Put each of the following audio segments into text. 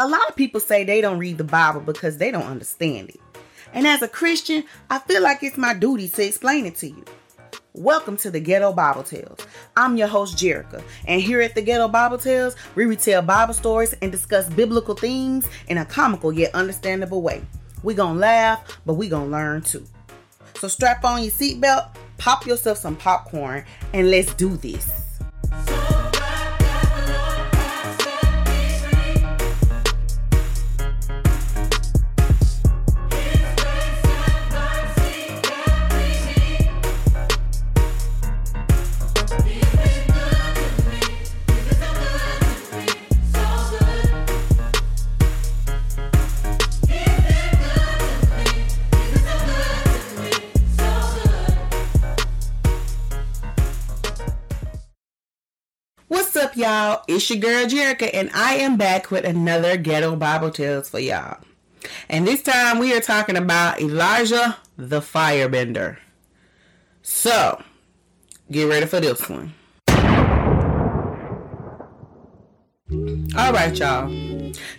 A lot of people say they don't read the Bible because they don't understand it. And as a Christian, I feel like it's my duty to explain it to you. Welcome to the Ghetto Bible Tales. I'm your host, Jerica, and here at the Ghetto Bible Tales, we retell Bible stories and discuss biblical themes in a comical yet understandable way. We gonna laugh, but we gonna learn too. So strap on your seatbelt, pop yourself some popcorn, and let's do this. Y'all? It's your girl Jerica, and I am back with another Ghetto Bible Tales for y'all. And this time we are talking about Elijah the Firebender. So, get ready for this one. All right, y'all.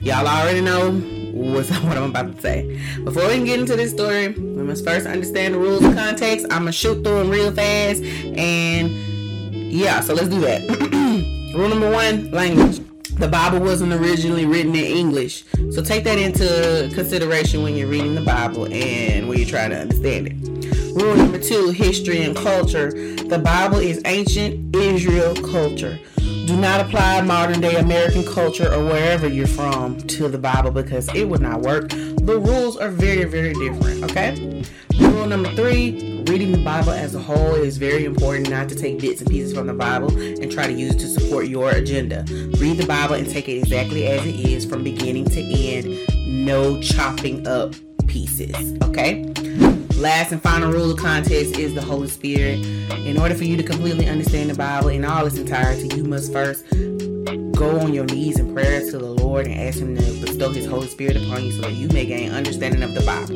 Y'all already know what's, what I'm about to say. Before we can get into this story, we must first understand the rules and context. I'm gonna shoot through them real fast, and yeah, so let's do that. Rule number one: language. The Bible wasn't originally written in English, so take that into consideration when you're reading the Bible and when you're trying to understand it. Rule number two: history and culture. The Bible is ancient Israel culture. Do not apply modern day American culture or wherever you're from to the Bible because it would not work. The rules are very, very different, okay? Rule number three reading the Bible as a whole is very important not to take bits and pieces from the Bible and try to use it to support your agenda. Read the Bible and take it exactly as it is from beginning to end, no chopping up pieces, okay? Last and final rule of contest is the Holy Spirit. In order for you to completely understand the Bible in all its entirety, you must first go on your knees in prayer to the Lord and ask Him to bestow His Holy Spirit upon you so that you may gain understanding of the Bible.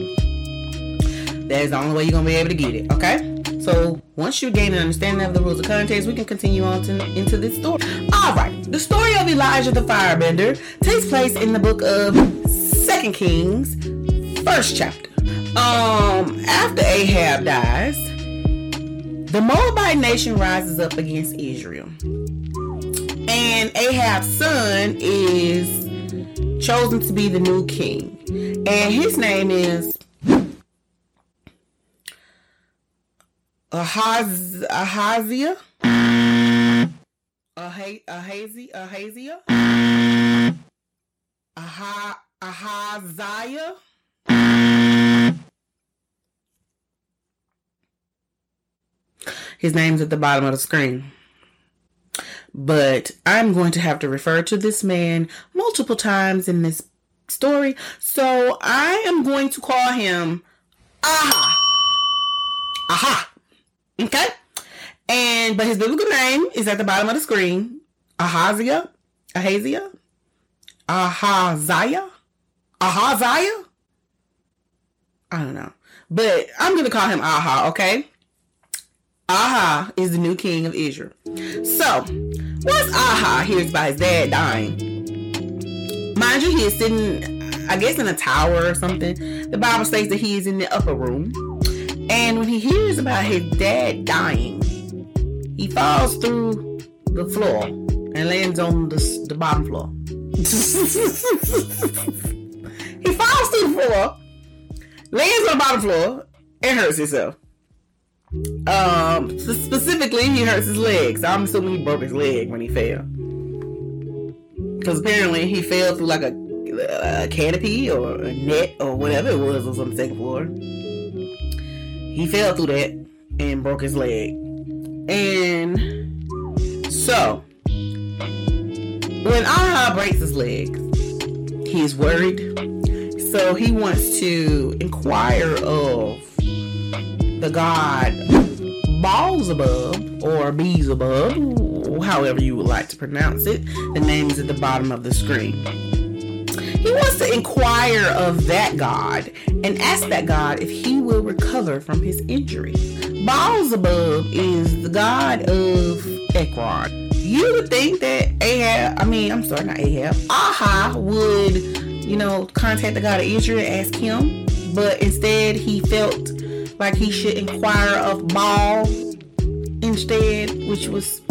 That is the only way you're gonna be able to get it, okay? So once you gain an understanding of the rules of context, we can continue on to, into this story. All right, the story of Elijah the Firebender takes place in the book of Second Kings, first chapter. Um, after Ahab dies, the Moabite nation rises up against Israel, and Ahab's son is chosen to be the new king, and his name is Ahaz, Ahaziah. Aha, Ahazi, Ahazia. Aha, Ahaziah. His name's at the bottom of the screen. But I'm going to have to refer to this man multiple times in this story. So I am going to call him Aha. Aha. Okay? And but his biblical name is at the bottom of the screen. Ahaziah. Ahaziah. Ahaziah. Ahaziah. I don't know. But I'm gonna call him Aha, okay? Aha is the new king of Israel. So, once Aha hears about his dad dying, mind you, he is sitting, I guess, in a tower or something. The Bible states that he is in the upper room. And when he hears about his dad dying, he falls through the floor and lands on the, the bottom floor. he falls through the floor, lands on the bottom floor, and hurts himself. Um, specifically, he hurts his leg. So I'm assuming he broke his leg when he fell. Because apparently he fell through like a, a canopy or a net or whatever it was on the second floor. He fell through that and broke his leg. And so, when Aha breaks his leg, he's worried. So he wants to inquire of the god Baalzebub or Beelzebub, however you would like to pronounce it. The name is at the bottom of the screen. He wants to inquire of that god and ask that god if he will recover from his injury. Baalzebub is the god of Ekron. You would think that Ahab, I mean, I'm sorry, not Ahab, Aha would you know, contact the God of Israel and ask him, but instead he felt like he should inquire of Baal instead, which was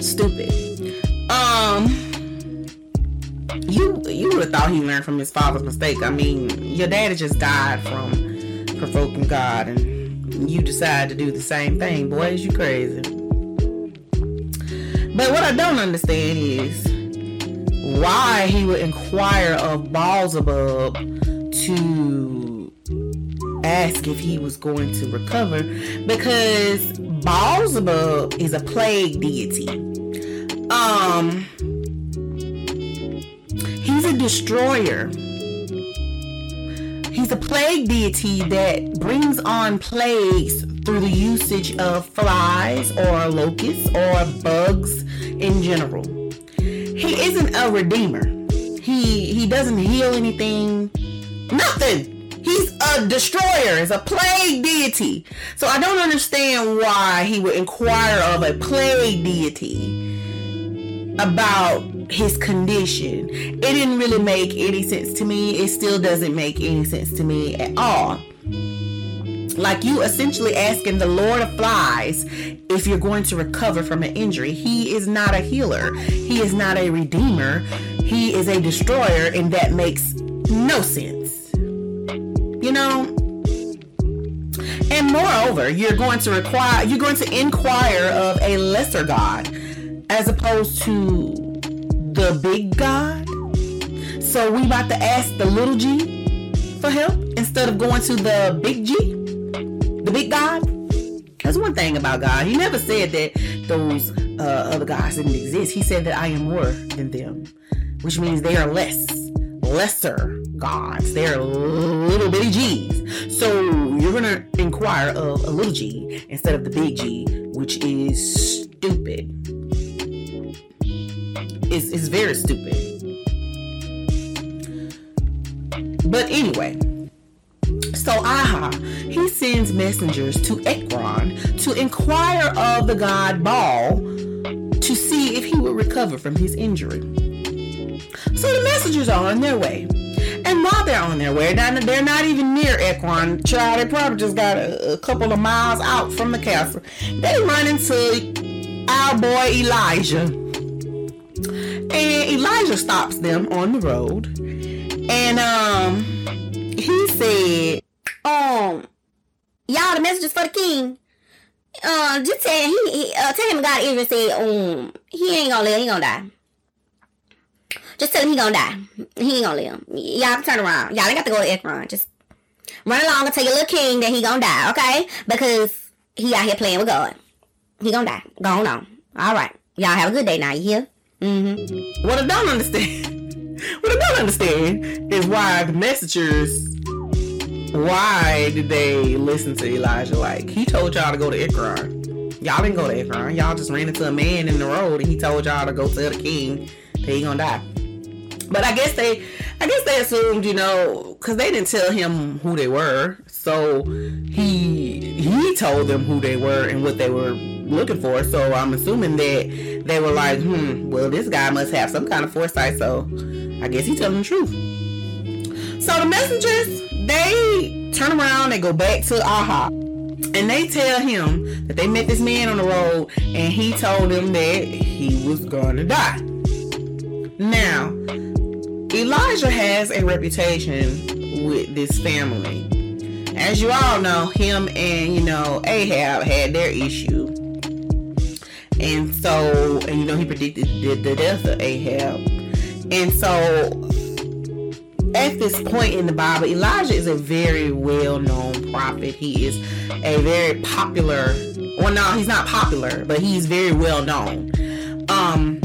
stupid. Um, you you would have thought he learned from his father's mistake. I mean, your daddy just died from provoking God, and you decide to do the same thing. Boys, you crazy. But what I don't understand is why he would inquire of Beelzebub to ask if he was going to recover because Beelzebub is a plague deity. Um, he's a destroyer. He's a plague deity that brings on plagues through the usage of flies or locusts or bugs in general. He isn't a redeemer. He he doesn't heal anything. Nothing. He's a destroyer. He's a plague deity. So I don't understand why he would inquire of a plague deity about his condition. It didn't really make any sense to me. It still doesn't make any sense to me at all. Like you essentially asking the Lord of Flies if you're going to recover from an injury. He is not a healer, he is not a redeemer, he is a destroyer, and that makes no sense. You know? And moreover, you're going to require you're going to inquire of a lesser God as opposed to the big God. So we about to ask the little G for help instead of going to the big G the big God. That's one thing about God. He never said that those uh, other gods didn't exist. He said that I am more than them, which means they are less, lesser gods. They're little bitty G's. So you're gonna inquire of a little G instead of the big G, which is stupid. It's, it's very stupid. But anyway. So Aha, he sends messengers to Ekron to inquire of the god Baal to see if he would recover from his injury. So the messengers are on their way. And while they're on their way, they're not even near Ekron. Child, they probably just got a, a couple of miles out from the castle. They run into our boy Elijah. And Elijah stops them on the road. And um he said, um, y'all the messages for the king. Uh, just tell he, he uh, tell him God even said, um, he ain't gonna live, he gonna die. Just tell him he gonna die. He ain't gonna live. Y'all turn around. Y'all ain't got to go to Ekron. Just run along and tell your little king that he gonna die, okay? Because he out here playing with God. He gonna die. Go on. All right. Y'all have a good day now. You hear? Mm-hmm. What I don't understand, what I don't understand is why the messengers why did they listen to Elijah? Like he told y'all to go to Ekron. Y'all didn't go to Ekron. Y'all just ran into a man in the road and he told y'all to go tell the king that he gonna die. But I guess they, I guess they assumed, you know, because they didn't tell him who they were, so he he told them who they were and what they were looking for. So I'm assuming that they were like, hmm, well, this guy must have some kind of foresight. So I guess he's telling the truth. So the messengers they turn around, they go back to Aha, and they tell him that they met this man on the road, and he told them that he was gonna die. Now, Elijah has a reputation with this family. As you all know, him and you know Ahab had their issue. And so, and you know, he predicted the, the death of Ahab. And so at this point in the Bible, Elijah is a very well known prophet. He is a very popular, well, no, he's not popular, but he's very well known. Um,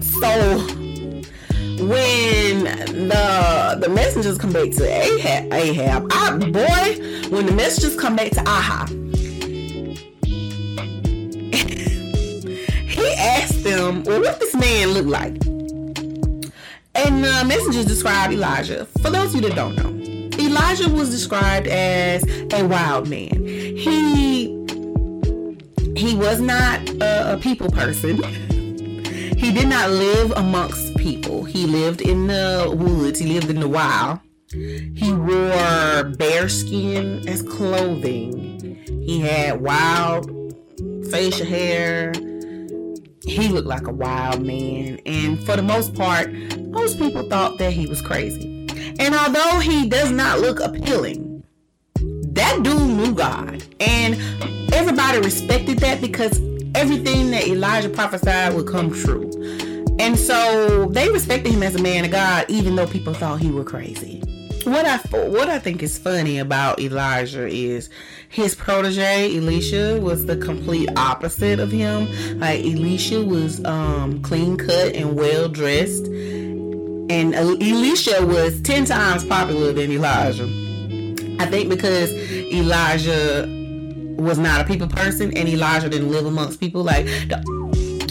so when the the messengers come back to Ahab, Ahab I, boy, when the messengers come back to Aha, he asked them, well, what this man look like? And the messengers describe Elijah. For those of you that don't know, Elijah was described as a wild man. He he was not a, a people person. He did not live amongst people. He lived in the woods. He lived in the wild. He wore bear skin as clothing. He had wild facial hair. He looked like a wild man. And for the most part, most people thought that he was crazy. And although he does not look appealing, that dude knew God. And everybody respected that because everything that Elijah prophesied would come true. And so they respected him as a man of God, even though people thought he was crazy what I what I think is funny about Elijah is his protege Elisha was the complete opposite of him. Like Elisha was um, clean cut and well dressed, and Elisha was ten times popular than Elijah. I think because Elijah was not a people person and Elijah didn't live amongst people. Like the,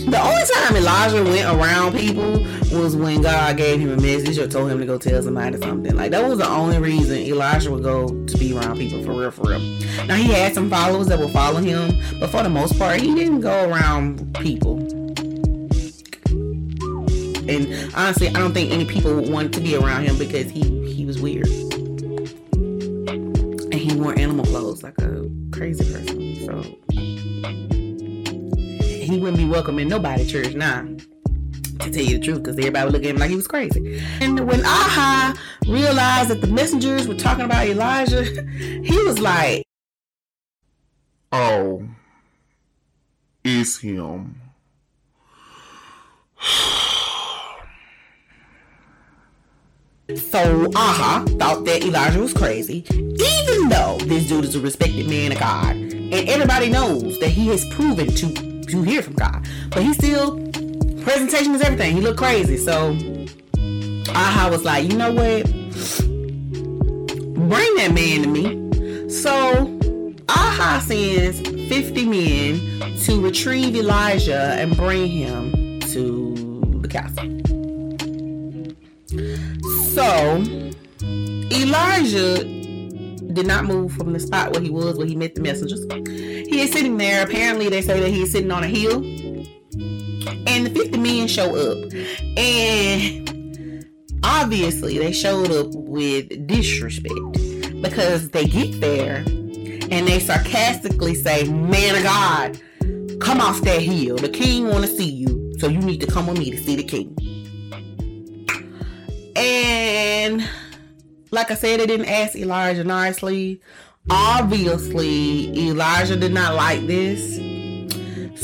the only time Elijah went around people was when God gave him a message or told him to go tell somebody something. Like that was the only reason Elijah would go to be around people for real, for real. Now he had some followers that would follow him, but for the most part, he didn't go around people. And honestly, I don't think any people would want to be around him because he he was weird, and he wore animal clothes like a crazy person. So he wouldn't be welcome in nobody church now. To tell you the truth, because everybody would look at him like he was crazy. And when Aha realized that the messengers were talking about Elijah, he was like, Oh, it's him. So Aha thought that Elijah was crazy, even though this dude is a respected man of God, and everybody knows that he has proven to you hear from God. But he still presentation is everything. He looked crazy. So Aha was like, you know what? Bring that man to me. So Aha sends 50 men to retrieve Elijah and bring him to the castle. So Elijah did not move from the spot where he was where he met the messengers. He is sitting there. Apparently, they say that he's sitting on a hill. And the 50 men show up. And obviously, they showed up with disrespect because they get there and they sarcastically say, Man of God, come off that hill. The king want to see you. So you need to come with me to see the king. And like I said, they didn't ask Elijah nicely. Obviously, Elijah did not like this.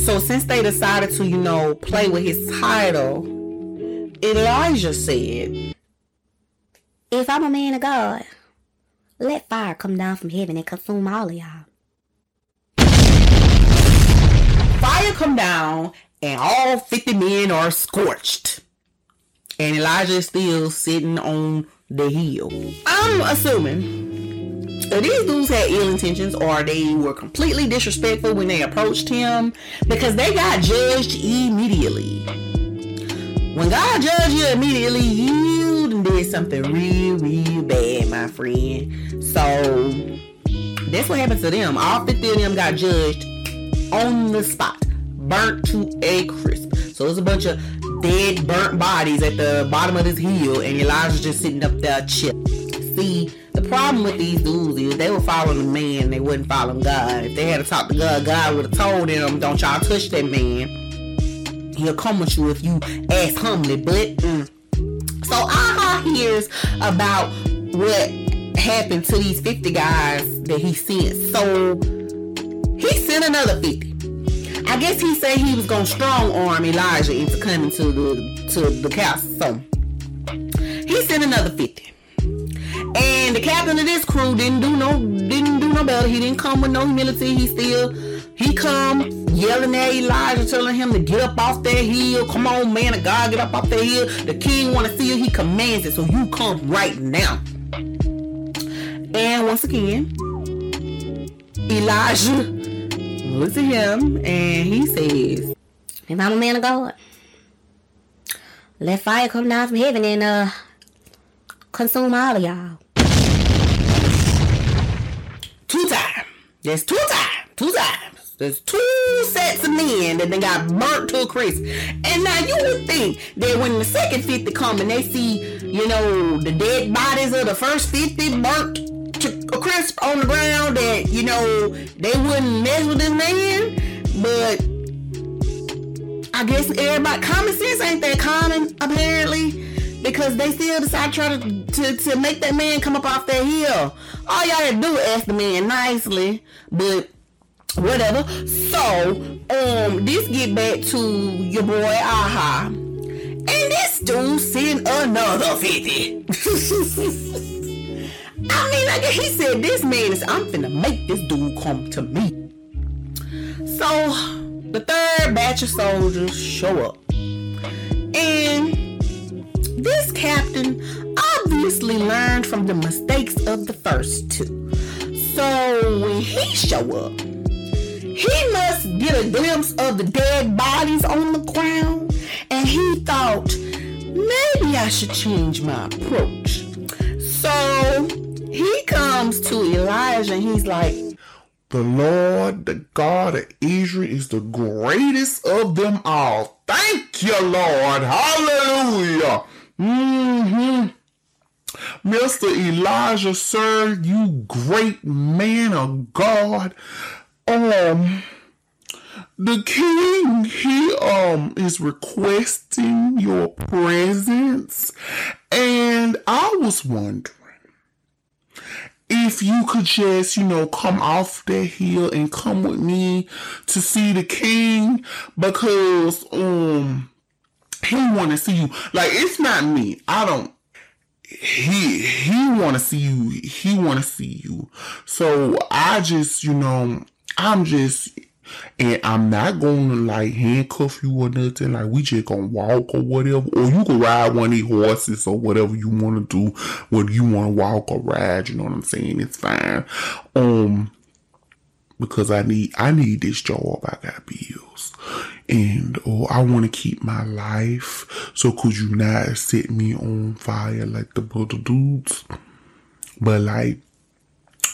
So since they decided to, you know, play with his title, Elijah said, If I'm a man of God, let fire come down from heaven and consume all of y'all. Fire come down and all 50 men are scorched. And Elijah is still sitting on the hill. I'm assuming these dudes had ill intentions or they were completely disrespectful when they approached him because they got judged immediately. When God judged you immediately, you did something real, real bad, my friend. So that's what happened to them. All 50 of them got judged on the spot, burnt to a crisp. So it's a bunch of dead, burnt bodies at the bottom of this hill, and Elijah's just sitting up there chill. See, the problem with these dudes is they were following the man, they wouldn't follow God. If they had to talk to God, God would have told them, "Don't y'all touch that man. He'll come with you if you ask humbly." But mm. so Aha hears about what happened to these 50 guys that he sent. So he sent another 50. I guess he said he was gonna strong arm Elijah into coming to the to the castle. So he sent another 50. And the captain of this crew didn't do no didn't do no better. He didn't come with no humility. He still he come yelling at Elijah, telling him to get up off that hill. Come on, man of God, get up off that hill. The king want to see you. He commands it, so you come right now. And once again, Elijah looks at him and he says, If I'm a man of God, let fire come down from heaven and uh consume all of y'all. Two times. Yes, two times. Two times. There's two sets of men that they got burnt to a crisp. And now you would think that when the second 50 come and they see, you know, the dead bodies of the first 50 burnt crisp on the ground that, you know, they wouldn't mess with this man. But I guess everybody common sense ain't that common apparently because they still decide to try to, to, to make that man come up off that hill. All y'all gotta do is ask the man nicely, but whatever. So, um, this get back to your boy Aha. And this dude sent another 50. I mean, like he said, this man is, I'm finna make this dude come to me. So, the third batch of soldiers show up. And this captain obviously learned from the mistakes of the first two. So, when he show up, he must get a glimpse of the dead bodies on the ground, and he thought, maybe I should change my approach. So he comes to Elijah and he's like, The Lord, the God of Israel, is the greatest of them all. Thank you, Lord. Hallelujah. hmm Mr. Elijah, sir, you great man of God. Um, the king, he um is requesting your presence, and I was wondering if you could just, you know, come off that hill and come with me to see the king because um he want to see you. Like it's not me. I don't he he want to see you. He want to see you. So I just, you know, I'm just and I'm not gonna like handcuff you or nothing. Like we just gonna walk or whatever, or you can ride one of these horses or whatever you want to do. Whether you want to walk or ride, you know what I'm saying? It's fine. Um, because I need I need this job. I got bills, and oh, I want to keep my life. So could you not set me on fire like the other dudes? But like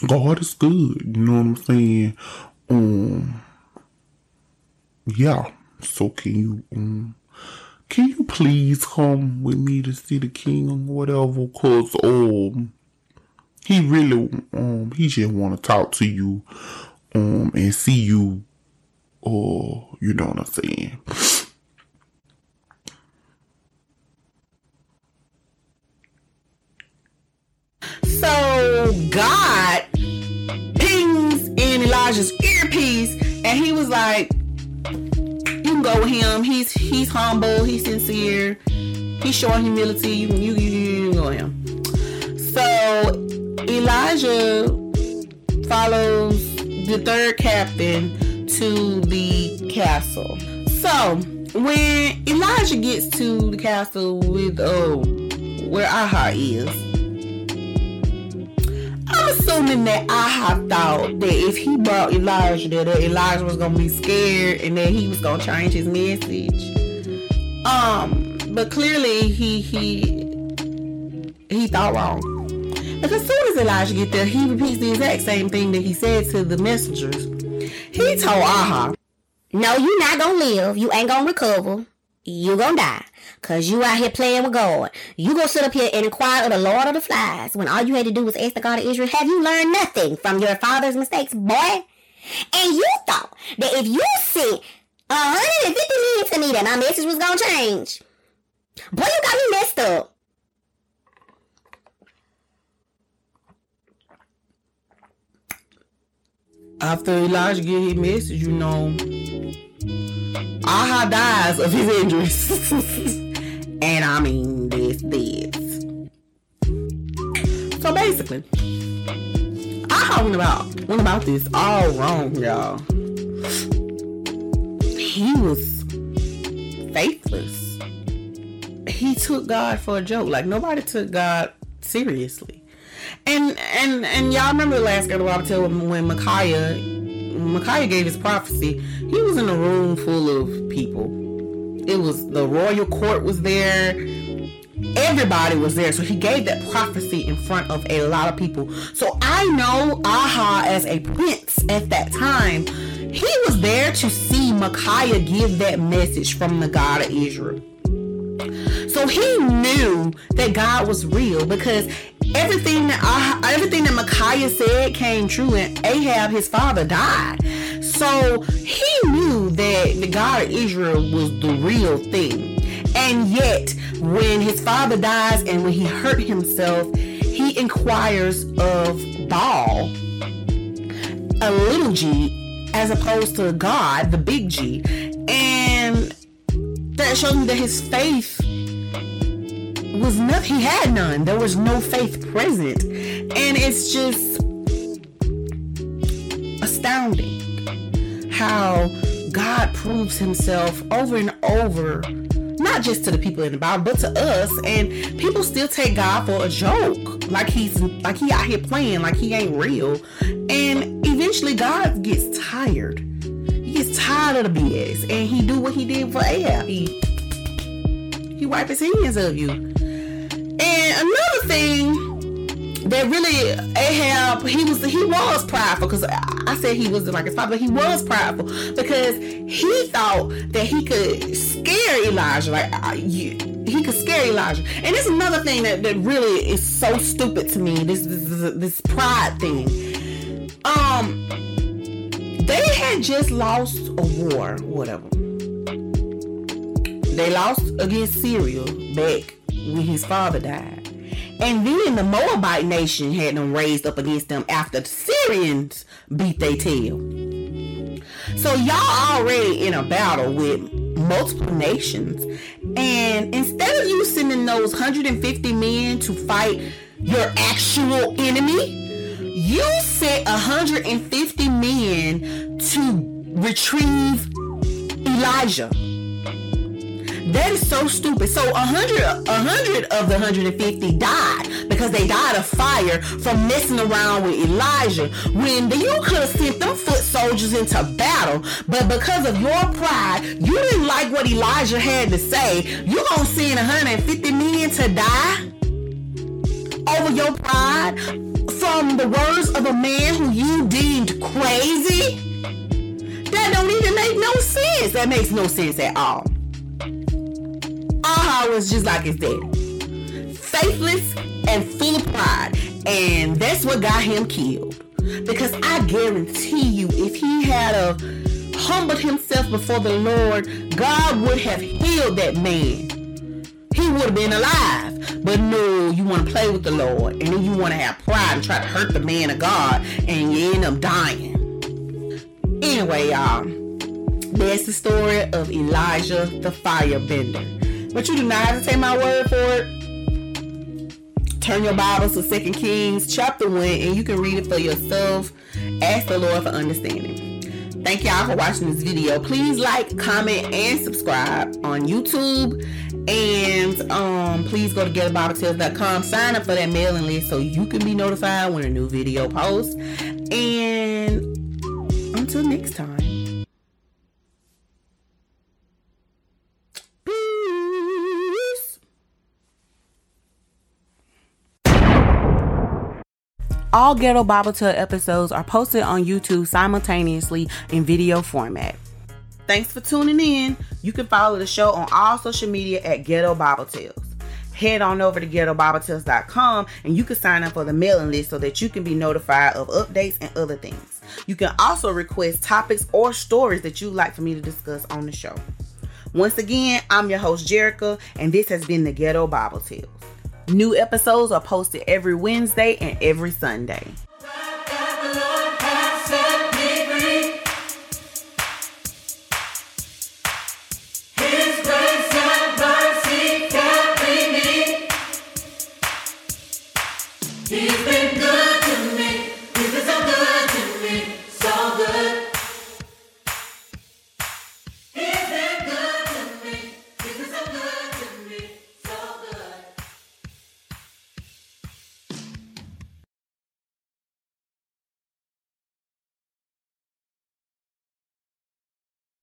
God is good. You know what I'm saying? Um yeah. So can you um can you please come with me to see the king or whatever? Cause um he really um he just wanna talk to you um and see you or you know what I'm saying. So God pings in Elijah's earpiece, and he was like, "You can go with him. He's he's humble. He's sincere. He's showing humility. You you you, you, you go with him." So Elijah follows the third captain to the castle. So when Elijah gets to the castle with oh where Aha is. Assuming that Aha thought that if he brought Elijah that Elijah was gonna be scared and that he was gonna change his message. Um, but clearly he he he thought wrong. Because as soon as Elijah get there, he repeats the exact same thing that he said to the messengers. He told Aha, No, you not gonna live. You ain't gonna recover. You gonna die. Cause you out here playing with God. You go sit up here and inquire of the Lord of the Flies when all you had to do was ask the God of Israel, have you learned nothing from your father's mistakes, boy? And you thought that if you sent 150 million to me that my message was gonna change. Boy, you got me messed up. after Elijah get his message, you know, Aha dies of his injuries. and I mean this this. So basically, Aha went about went about this all wrong, y'all. He was faithless. He took God for a joke. Like nobody took God seriously. And and and y'all remember the last guy I tell when Micaiah Micaiah gave his prophecy, he was in a room full of people. It was the royal court was there. Everybody was there. So he gave that prophecy in front of a lot of people. So I know Aha as a prince at that time. he was there to see Micaiah give that message from the God of Israel. So he knew that God was real because everything that uh, everything that Micaiah said came true, and Ahab, his father, died. So he knew that the God of Israel was the real thing. And yet, when his father dies and when he hurt himself, he inquires of Baal, a little g, as opposed to God, the big G. And that shows me that his faith was nothing. He had none. There was no faith present. And it's just astounding how God proves himself over and over, not just to the people in the Bible, but to us. And people still take God for a joke. Like he's like he out here playing, like he ain't real. And eventually God gets tired. He gets tired of the BS. And he do what he did for Ahab. He he wipe his hands of you. And another thing that really Ahab he was he was prideful because I said he was like his father, but he was prideful because he thought that he could scare Elijah like uh, you, he could scare Elijah. And this is another thing that, that really is so stupid to me. This this, this pride thing. Um, they had just lost a war, whatever. They lost against Syria back when his father died. And then the Moabite nation had them raised up against them after the Syrians beat their tail. So y'all already in a battle with multiple nations. And instead of you sending those 150 men to fight your actual enemy, you sent 150 men to retrieve Elijah. That is so stupid. So a hundred, a hundred of the 150 died because they died of fire from messing around with Elijah. When you could have sent them foot soldiers into battle, but because of your pride, you didn't like what Elijah had to say. You gonna send 150 men to die over your pride from the words of a man who you deemed crazy? That don't even make no sense. That makes no sense at all. Was just like his daddy. Faithless and full of pride. And that's what got him killed. Because I guarantee you, if he had a humbled himself before the Lord, God would have healed that man. He would have been alive. But no, you want to play with the Lord. And then you want to have pride and try to hurt the man of God. And you end up dying. Anyway, y'all. That's the story of Elijah the firebender. But you do not have to take my word for it. Turn your Bibles to Second Kings chapter 1 and you can read it for yourself. Ask the Lord for understanding. Thank y'all for watching this video. Please like, comment, and subscribe on YouTube. And um, please go to ghettobibletales.com. Sign up for that mailing list so you can be notified when a new video posts. And until next time. All Ghetto Bible Tale episodes are posted on YouTube simultaneously in video format. Thanks for tuning in. You can follow the show on all social media at Ghetto Bible Tales. Head on over to ghettobibletales.com and you can sign up for the mailing list so that you can be notified of updates and other things. You can also request topics or stories that you'd like for me to discuss on the show. Once again, I'm your host, Jerica, and this has been the Ghetto Bible Tales. New episodes are posted every Wednesday and every Sunday.